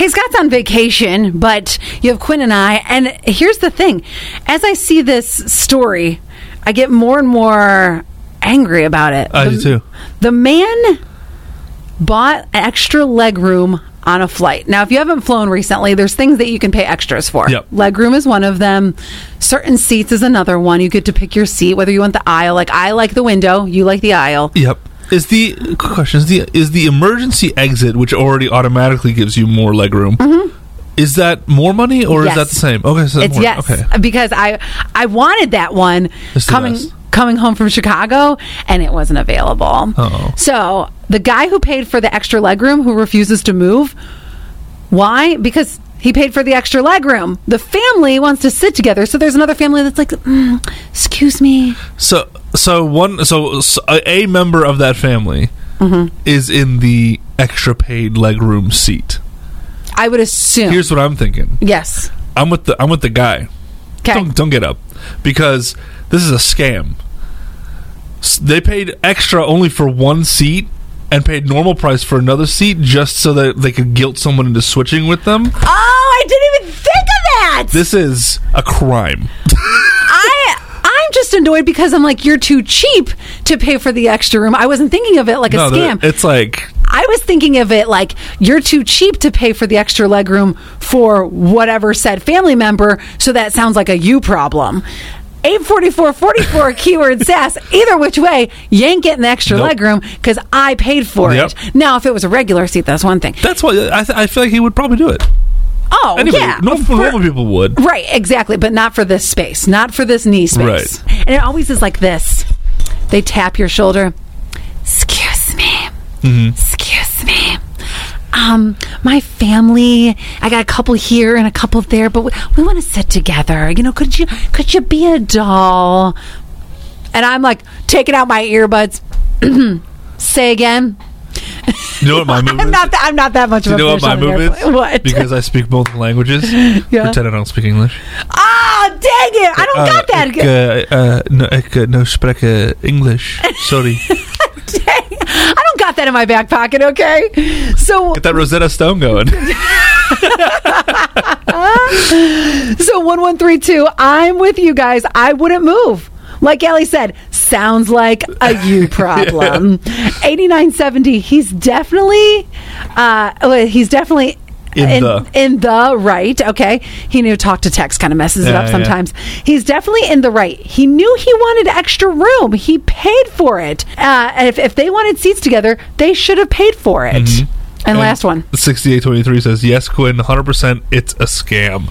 Hey, Scott's on vacation, but you have Quinn and I. And here's the thing as I see this story, I get more and more angry about it. I the, do too. The man bought extra leg room on a flight. Now, if you haven't flown recently, there's things that you can pay extras for. Yep. Leg room is one of them. Certain seats is another one. You get to pick your seat, whether you want the aisle. Like I like the window, you like the aisle. Yep. Is the quick question is the is the emergency exit, which already automatically gives you more leg room, is that more money or Mm-hmm. Yes. is that the same? Okay, so It's more, yes, Okay. because I I wanted that one It's coming coming home from Chicago, and it wasn't available. Oh. So the guy who paid for the extra legroom, who refuses to move, why? Because he paid for the extra legroom. The family wants to sit together, so there's another family that's like, mm, "Excuse me." So so one so, so a, a member of that family Mm-hmm. is in the extra paid leg room seat. I would assume. Here's what I'm thinking. yes. I'm with the I'm with the guy. Okay. Don't don't get up because this is a scam. They paid extra only for one seat and paid normal price for another seat just so that they could guilt someone into switching with them. Oh, I didn't even think of that. This is a crime. I I'm just annoyed because I'm like, you're too cheap to pay for the extra room. I wasn't thinking of it like a No, they're- scam. it's like I was thinking of it like you're too cheap to pay for the extra legroom for whatever said family member, so that sounds like a you problem. 844-44 keyword sass. Either which way, you ain't getting the extra Nope. legroom because I paid for Yep. it. Now, if it was a regular seat, that's one thing. that's why I, th- I feel like he would probably do it. Oh, Anybody, yeah. normal, For- normal people would. Right, exactly, but not for this space, not for this knee space. Right. And it always is like this. They tap your shoulder. Excuse me. Mm-hmm. Um, my family, I got a couple here and a couple there, but we, we want to sit together. You know, could you could you be a doll? And I'm like taking out my earbuds. Say again. You know what my move I'm is? not. That, I'm not that much of you a know what my move is? What? Because I speak both languages. Yeah. Pretend I don't speak English. Ah, dang it! I don't got that. Ik, uh, uh, no, ik uh, no English. Sorry. Dang, I don't got that in my back pocket, okay? So Get that Rosetta Stone going. so 1132, I'm with you guys. I wouldn't move. Like Ellie said, sounds like a you problem. 8970, he's definitely uh he's definitely In the. in the right. Okay, he knew talk to text kind of messes it Yeah, up yeah. sometimes. He's definitely in the right. He knew he wanted extra room. He paid for it. Uh, if if they wanted seats together, they should have paid for it. And, last one. 6823 says, Yes, Quinn, 100%. It's a scam.